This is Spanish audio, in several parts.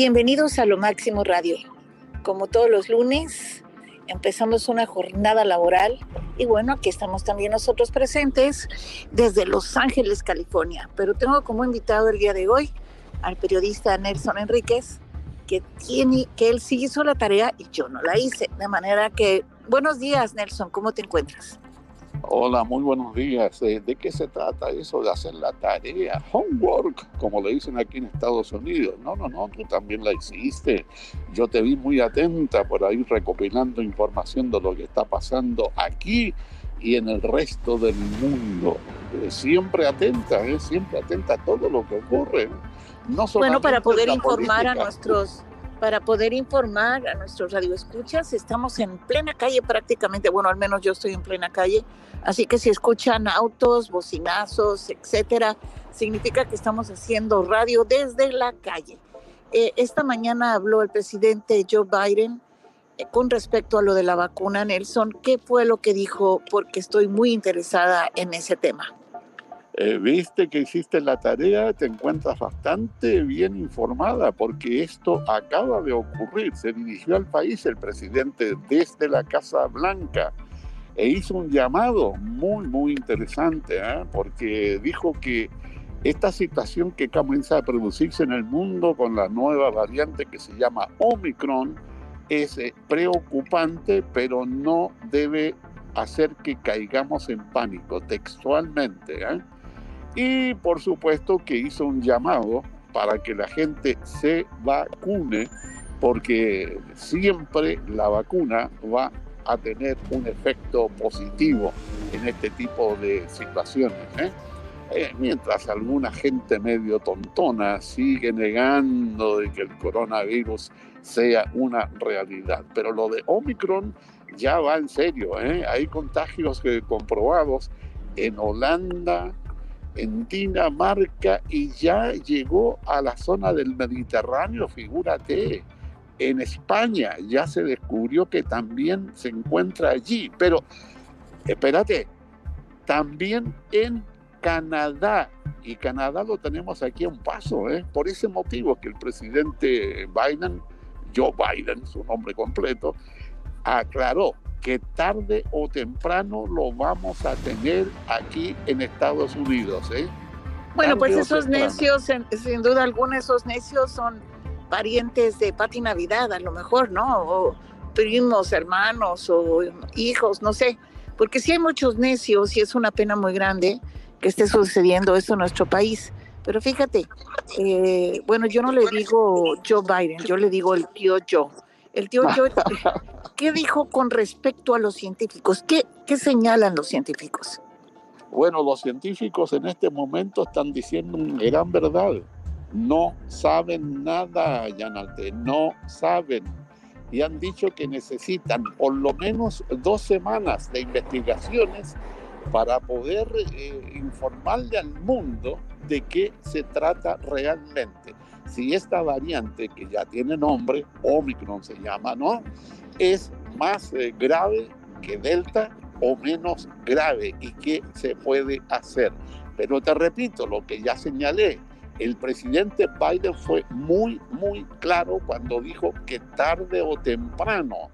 Bienvenidos a Lo Máximo Radio. Como todos los lunes, empezamos una jornada laboral y bueno, aquí estamos también nosotros presentes desde Los Ángeles, California. Pero tengo como invitado el día de hoy al periodista Nelson Enríquez, que tiene, que él sí hizo la tarea y yo no la hice. De manera que, buenos días Nelson, ¿cómo te encuentras? Hola, muy buenos días. ¿De qué se trata eso de hacer la tarea? Homework, como le dicen aquí en Estados Unidos. No, no, no, tú también la hiciste. Yo te vi muy atenta por ahí recopilando información de lo que está pasando aquí y en el resto del mundo. Eh, siempre atenta, ¿eh? siempre atenta a todo lo que ocurre. No bueno, para poder informar a nuestros para poder informar a nuestros radioescuchas. Estamos en plena calle prácticamente, bueno, al menos yo estoy en plena calle, así que si escuchan autos, bocinazos, etcétera, significa que estamos haciendo radio desde la calle. Eh, esta mañana habló el presidente Joe Biden eh, con respecto a lo de la vacuna, Nelson. ¿Qué fue lo que dijo? Porque estoy muy interesada en ese tema. Eh, viste que hiciste la tarea, te encuentras bastante bien informada porque esto acaba de ocurrir. Se dirigió al país el presidente desde la Casa Blanca e hizo un llamado muy, muy interesante ¿eh? porque dijo que esta situación que comienza a producirse en el mundo con la nueva variante que se llama Omicron es eh, preocupante, pero no debe hacer que caigamos en pánico textualmente. ¿eh? Y por supuesto que hizo un llamado para que la gente se vacune, porque siempre la vacuna va a tener un efecto positivo en este tipo de situaciones. ¿eh? Eh, mientras alguna gente medio tontona sigue negando de que el coronavirus sea una realidad. Pero lo de Omicron ya va en serio. ¿eh? Hay contagios comprobados en Holanda, en Dinamarca y ya llegó a la zona del Mediterráneo, figúrate. En España ya se descubrió que también se encuentra allí, pero espérate, también en Canadá, y Canadá lo tenemos aquí a un paso, ¿eh? por ese motivo que el presidente Biden, Joe Biden, su nombre completo, aclaró que tarde o temprano lo vamos a tener aquí en Estados Unidos. ¿eh? Bueno, pues esos necios, sin duda alguna, esos necios son parientes de Pati Navidad, a lo mejor, ¿no? O primos, hermanos o hijos, no sé. Porque sí hay muchos necios y es una pena muy grande que esté sucediendo esto en nuestro país. Pero fíjate, eh, bueno, yo no le digo Joe Biden, yo le digo el tío Joe. El tío Joe, ¿qué dijo con respecto a los científicos? ¿Qué, ¿Qué señalan los científicos? Bueno, los científicos en este momento están diciendo una gran verdad. No saben nada, Yanalte, no saben. Y han dicho que necesitan por lo menos dos semanas de investigaciones para poder eh, informarle al mundo de qué se trata realmente si esta variante, que ya tiene nombre, Omicron se llama, ¿no? Es más eh, grave que Delta o menos grave y qué se puede hacer. Pero te repito, lo que ya señalé, el presidente Biden fue muy, muy claro cuando dijo que tarde o temprano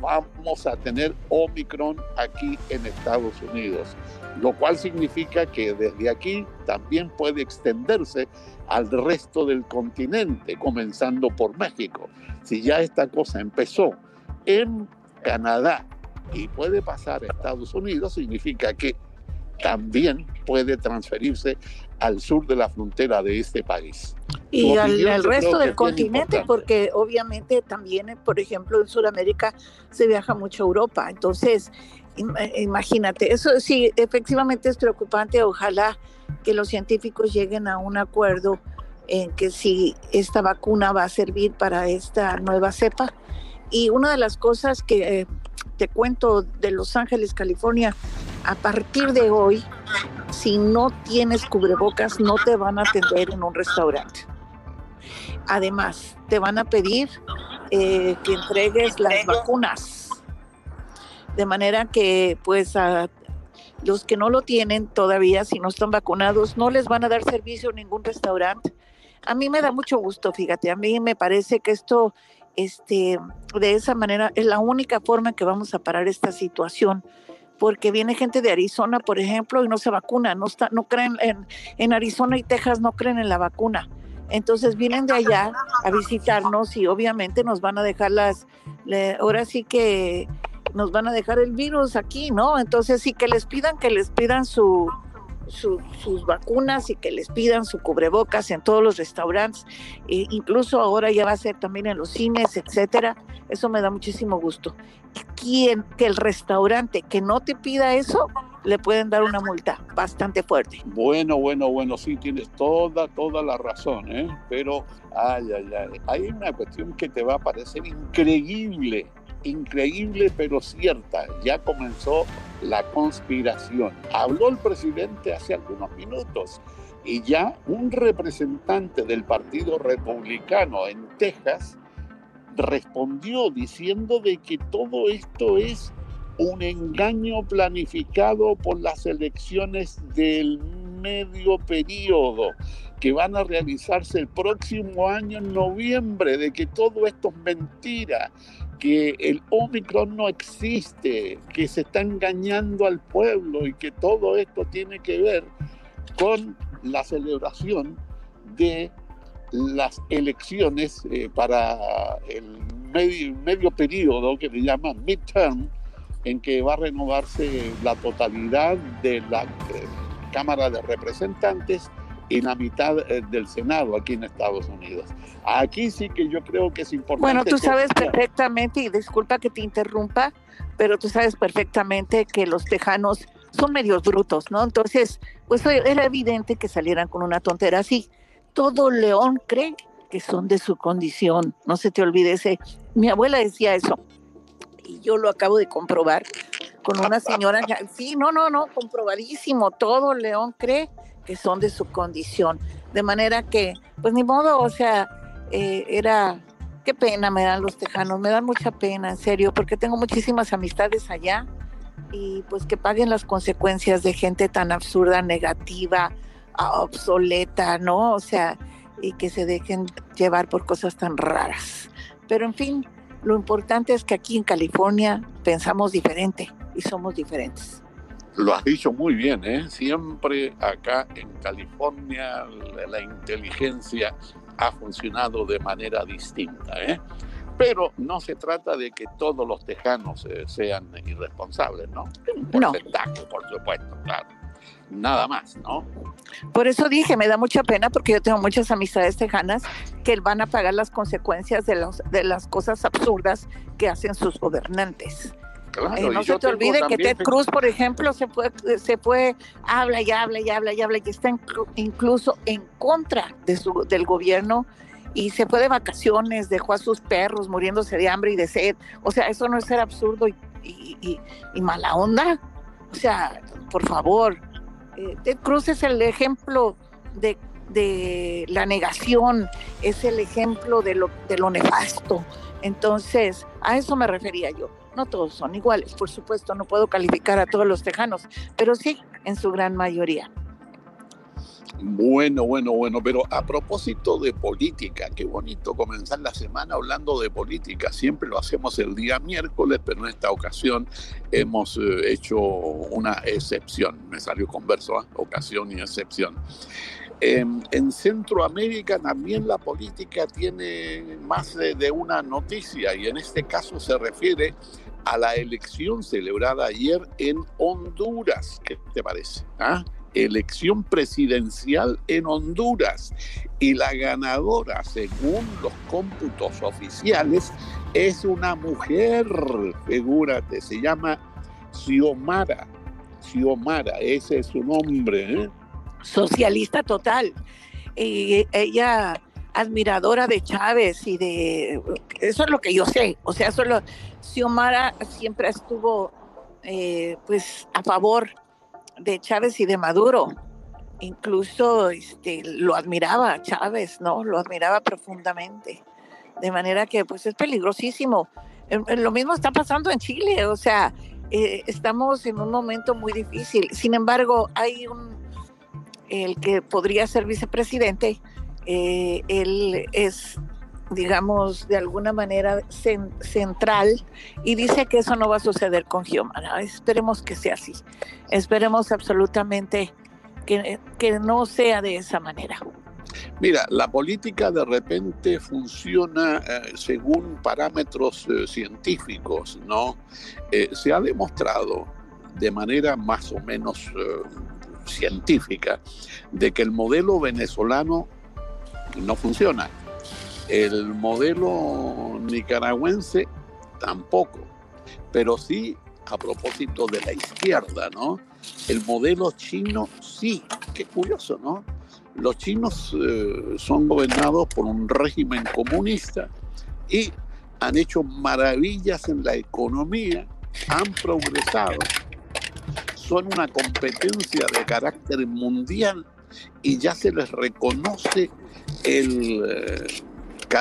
vamos a tener Omicron aquí en Estados Unidos, lo cual significa que desde aquí también puede extenderse al resto del continente, comenzando por México. Si ya esta cosa empezó en Canadá y puede pasar a Estados Unidos, significa que también puede transferirse al sur de la frontera de este país. Y al, resto del continente, porque obviamente también, por ejemplo, en Sudamérica se viaja mucho a Europa. Entonces, imagínate, eso sí, efectivamente es preocupante. Ojalá que los científicos lleguen a un acuerdo en que si esta vacuna va a servir para esta nueva cepa. Y una de las cosas que eh, te cuento de Los Ángeles, California, a partir de hoy, si no tienes cubrebocas, no te van a atender en un restaurante. Además, te van a pedir eh, que entregues las vacunas. De manera que, pues, a los que no lo tienen todavía, si no están vacunados, no les van a dar servicio en ningún restaurante. a mí me da mucho gusto, fíjate, a mí me parece que esto, este, de esa manera, es la única forma que vamos a parar esta situación porque viene gente de Arizona, por ejemplo, y no se vacuna, no, está, no creen en, en Arizona y Texas, no creen en la vacuna. Entonces vienen de allá a visitarnos y obviamente nos van a dejar las, ahora sí que nos van a dejar el virus aquí, ¿no? Entonces sí que les pidan, que les pidan su, sus vacunas y que les pidan su cubrebocas en todos los restaurantes, e incluso ahora ya va a ser también en los cines, etcétera. Eso me da muchísimo gusto. Quien, que el restaurante que no te pida eso, le pueden dar una multa bastante fuerte. Bueno, bueno, bueno, sí, tienes toda, toda la razón, ¿eh? Pero, ay, ay, ay, hay una cuestión que te va a parecer increíble increíble pero cierta. Ya comenzó la conspiración. Habló el presidente hace algunos minutos y ya un representante del Partido Republicano en Texas respondió diciendo de que todo esto es un engaño planificado por las elecciones del medio periodo que van a realizarse el próximo año en noviembre, de que todo esto es mentira, que el Omicron no existe, que se está engañando al pueblo y que todo esto tiene que ver con la celebración de las elecciones eh, para el medio, medio periodo que se llama midterm, en que va a renovarse la totalidad de la eh, Cámara de Representantes y la mitad eh, del Senado aquí en Estados Unidos. Aquí sí que yo creo que es importante. Bueno, tú sabes perfectamente, y disculpa que te interrumpa, pero tú sabes perfectamente que los tejanos son medios brutos, ¿no? Entonces, pues era evidente que salieran con una tontera así. Todo león cree que son de su condición, no se te olvide ese. Mi abuela decía eso, y yo lo acabo de comprobar con una señora, sí, no, no, no, comprobadísimo, todo león cree que son de su condición. De manera que, pues ni modo, o sea, eh, era, qué pena me dan los tejanos, me dan mucha pena, en serio, porque tengo muchísimas amistades allá y pues que paguen las consecuencias de gente tan absurda, negativa, obsoleta, ¿no? O sea, y que se dejen llevar por cosas tan raras. Pero en fin, lo importante es que aquí en California pensamos diferente y somos diferentes. Lo has dicho muy bien, ¿eh? Siempre acá en California la, inteligencia ha funcionado de manera distinta, ¿eh? Pero no se trata de que todos los tejanos eh, sean irresponsables, ¿no? Un porcentaje, por supuesto, claro. Nada más, ¿no? Por eso dije, me da mucha pena porque yo tengo muchas amistades tejanas que van a pagar las consecuencias de, los, de las cosas absurdas que hacen sus gobernantes. Eh, no se te olvide que Ted Cruz, por ejemplo, se fue, se fue, habla y habla y habla y habla y está incluso en contra de su, del gobierno y se fue de vacaciones, dejó a sus perros muriéndose de hambre y de sed. O sea, eso no es ser absurdo y, y, mala onda. O sea, por favor, eh, Ted Cruz es el ejemplo de, de, la negación, es el ejemplo de lo, de lo nefasto. Entonces, a eso me refería yo. No todos son iguales, por supuesto, no puedo calificar a todos los tejanos, pero sí en su gran mayoría. Bueno, bueno, bueno, pero a propósito de política, qué bonito comenzar la semana hablando de política. Siempre lo hacemos el día miércoles, pero en esta ocasión hemos eh, hecho una excepción. Me salió converso, ¿eh? ocasión y excepción. En, Centroamérica también la política tiene más de, una noticia y en este caso se refiere a la elección celebrada ayer en Honduras. ¿Qué te parece? ¿Ah? Elección presidencial en Honduras. Y la ganadora, según los cómputos oficiales, es una mujer, figúrate, se llama Xiomara. Xiomara, ese es su nombre. ¿eh? Socialista total. Y ella admiradora de Chávez y de eso es lo que yo sé. O sea solo Xiomara siempre estuvo eh, pues a favor de Chávez y de Maduro. Incluso este lo admiraba Chávez no lo admiraba profundamente. De manera que pues es peligrosísimo. Lo mismo está pasando en Chile. O sea eh, estamos en un momento muy difícil. Sin embargo hay un el que podría ser vicepresidente eh, él es digamos, de alguna manera central y dice que eso no va a suceder con Giomara. Esperemos que sea así. Esperemos absolutamente que, que no sea de esa manera. Mira, la política de repente funciona eh, según parámetros eh, científicos, ¿no? se ha demostrado de manera más o menos científica de que el modelo venezolano no funciona. El modelo nicaragüense tampoco, pero sí a propósito de la izquierda, ¿no? El modelo chino sí, qué curioso, ¿no? Los chinos eh, son gobernados por un régimen comunista y han hecho maravillas en la economía, han progresado, son una competencia de carácter mundial y ya se les reconoce eh,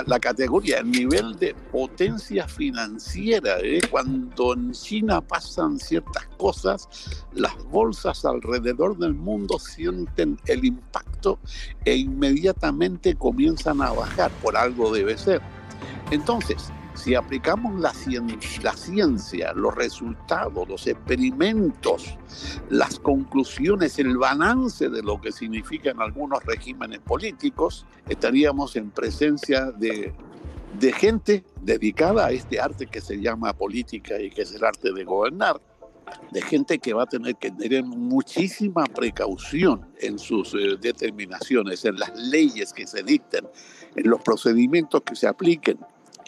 la categoría, el nivel de potencia financiera. ¿eh? Cuando en China pasan ciertas cosas, las bolsas alrededor del mundo sienten el impacto e inmediatamente comienzan a bajar, por algo debe ser. Entonces, si aplicamos la, ciencia, los resultados, los experimentos, las conclusiones, el balance de lo que significan algunos regímenes políticos, estaríamos en presencia de, de gente dedicada a este arte que se llama política y que es el arte de gobernar, de gente que va a tener que tener muchísima precaución en sus eh, determinaciones, en las leyes que se dicten, en los procedimientos que se apliquen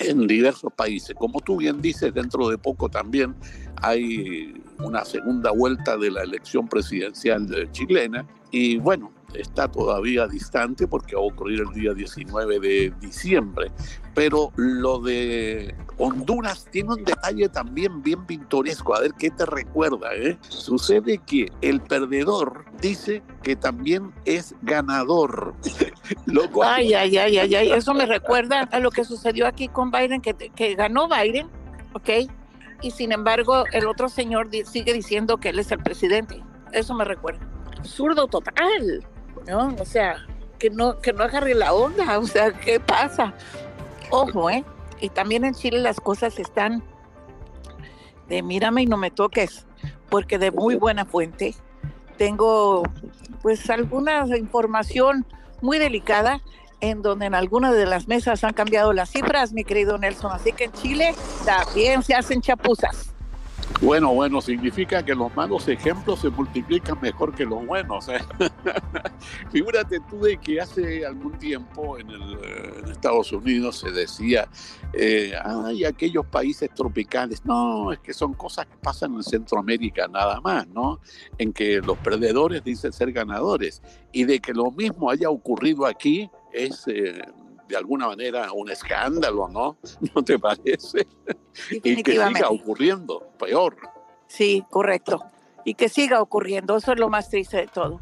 en diversos países. Como tú bien dices, dentro de poco también hay una segunda vuelta de la elección presidencial chilena y bueno, está todavía distante porque va a ocurrir el día 19 de diciembre. Pero lo de Honduras tiene un detalle también bien pintoresco. A ver qué te recuerda. Eh? Sucede que el perdedor dice que también es ganador. Ay, ay, ay, ay, ay. Eso me recuerda a lo que sucedió aquí con Biden, que, que ganó Biden, ¿ok? Y sin embargo, el otro señor sigue diciendo que él es el presidente. Eso me recuerda. Absurdo total. ¿No? O sea, que no, que no agarre la onda, o sea, ¿qué pasa? Ojo, ¿eh? Y también en Chile las cosas están de mírame y no me toques, porque de muy buena fuente tengo pues alguna información muy delicada en donde en algunas de las mesas han cambiado las cifras, mi querido Nelson. Así que en Chile también se hacen chapuzas. Bueno, bueno, significa que los malos ejemplos se multiplican mejor que los buenos. ¿eh? Figúrate tú de que hace algún tiempo en, Estados Unidos se decía, eh, hay aquellos países tropicales. No, es que son cosas que pasan en Centroamérica nada más, ¿no? En que los perdedores dicen ser ganadores. Y de que lo mismo haya ocurrido aquí es eh, de alguna manera un escándalo, ¿no? ¿No te parece? y que siga ocurriendo, peor. Sí, correcto. Y que siga ocurriendo, eso es lo más triste de todo.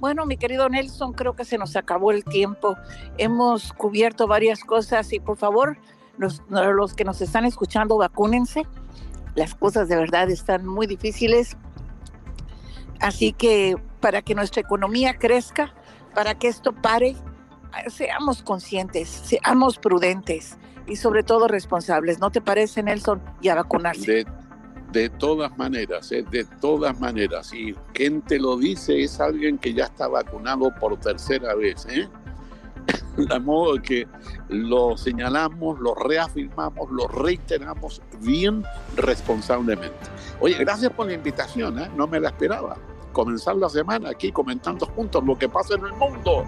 Bueno, mi querido Nelson, creo que se nos acabó el tiempo. Hemos cubierto varias cosas y por favor, los, los que nos están escuchando, vacúnense. Las cosas de verdad están muy difíciles. Así que para que nuestra economía crezca, para que esto pare, seamos conscientes, seamos prudentes y sobre todo responsables. ¿No te parece, Nelson? Y a vacunarse. De, todas maneras, ¿eh? de todas maneras. Y quien te lo dice es alguien que ya está vacunado por tercera vez. ¿eh? De modo que lo señalamos, lo reafirmamos, lo reiteramos bien responsablemente. Oye, gracias por la invitación, ¿eh? no me la esperaba. Comenzar la semana aquí comentando juntos lo que pasa en el mundo.